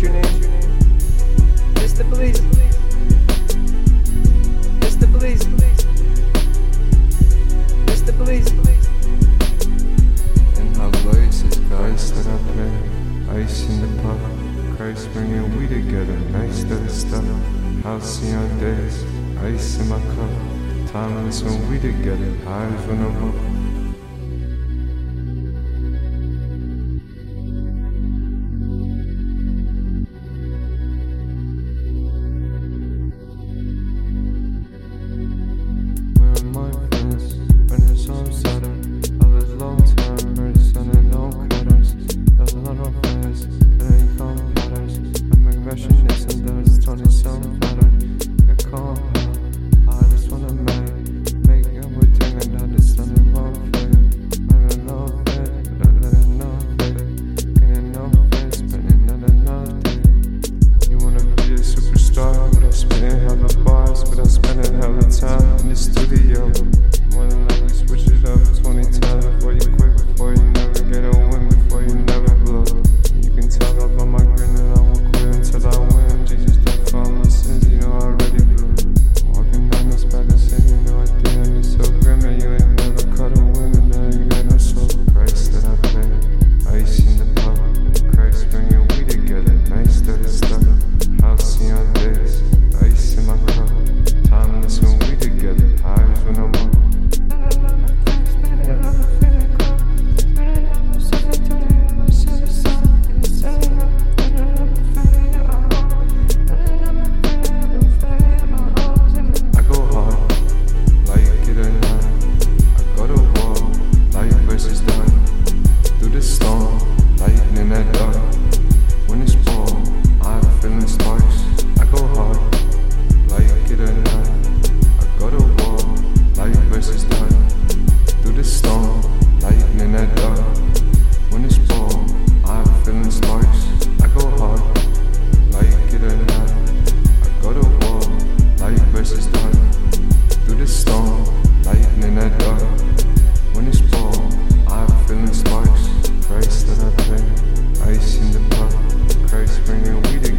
Your name? Mr. Bellizzi. Mr. Bellizzi. Mr. Bellizzi. And how glorious is Christ that I pray. Ice in the pot. Christ bringing we together. Nice to the stuff. Halcyon days. Ice in my cup. Timeless when we together. Highs when I'm up. time in the studio. More than likely switch it up.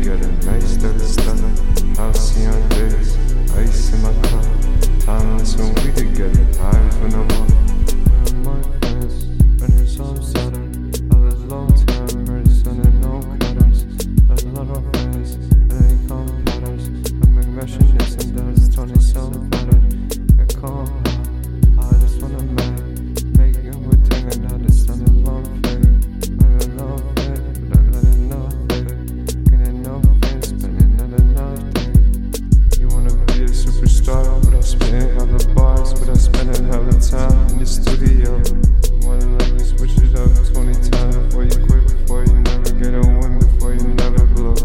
got a nice steady stunner. I'll see on days, ice in my time Timeless when we together, times when I'm on. My friends, when you're so I was long time, no cutters. There's a lot of friends, and they come. I'm a machinist, and there's 20 something. time in the studio. More than likely switch it up 20 times before you quit, before you never get a win, before you never blow.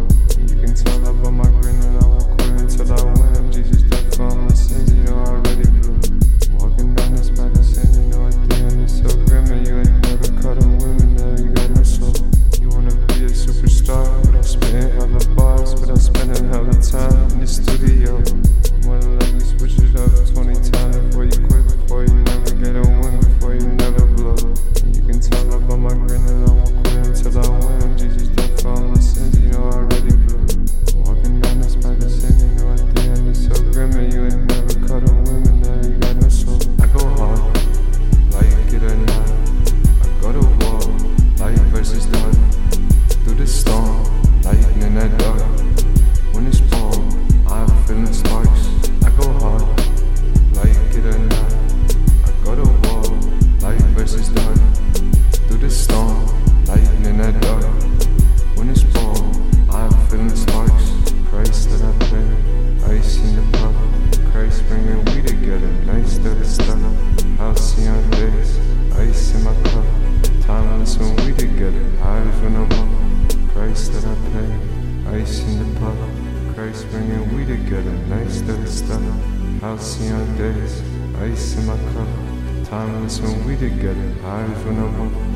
You can tell that by my grin and I won't quit until I win. I'm Jesus death from my sins, you know I already blew. Walking down this path of sin, you know at the end it's so grim and you ain't never caught a woman, now you got no soul. You wanna be a superstar, but I'm spitting hella bars, but I'm spending hella time in the studio. halcyon days, ice in my cup. Timeless when we together, highs when I'm up.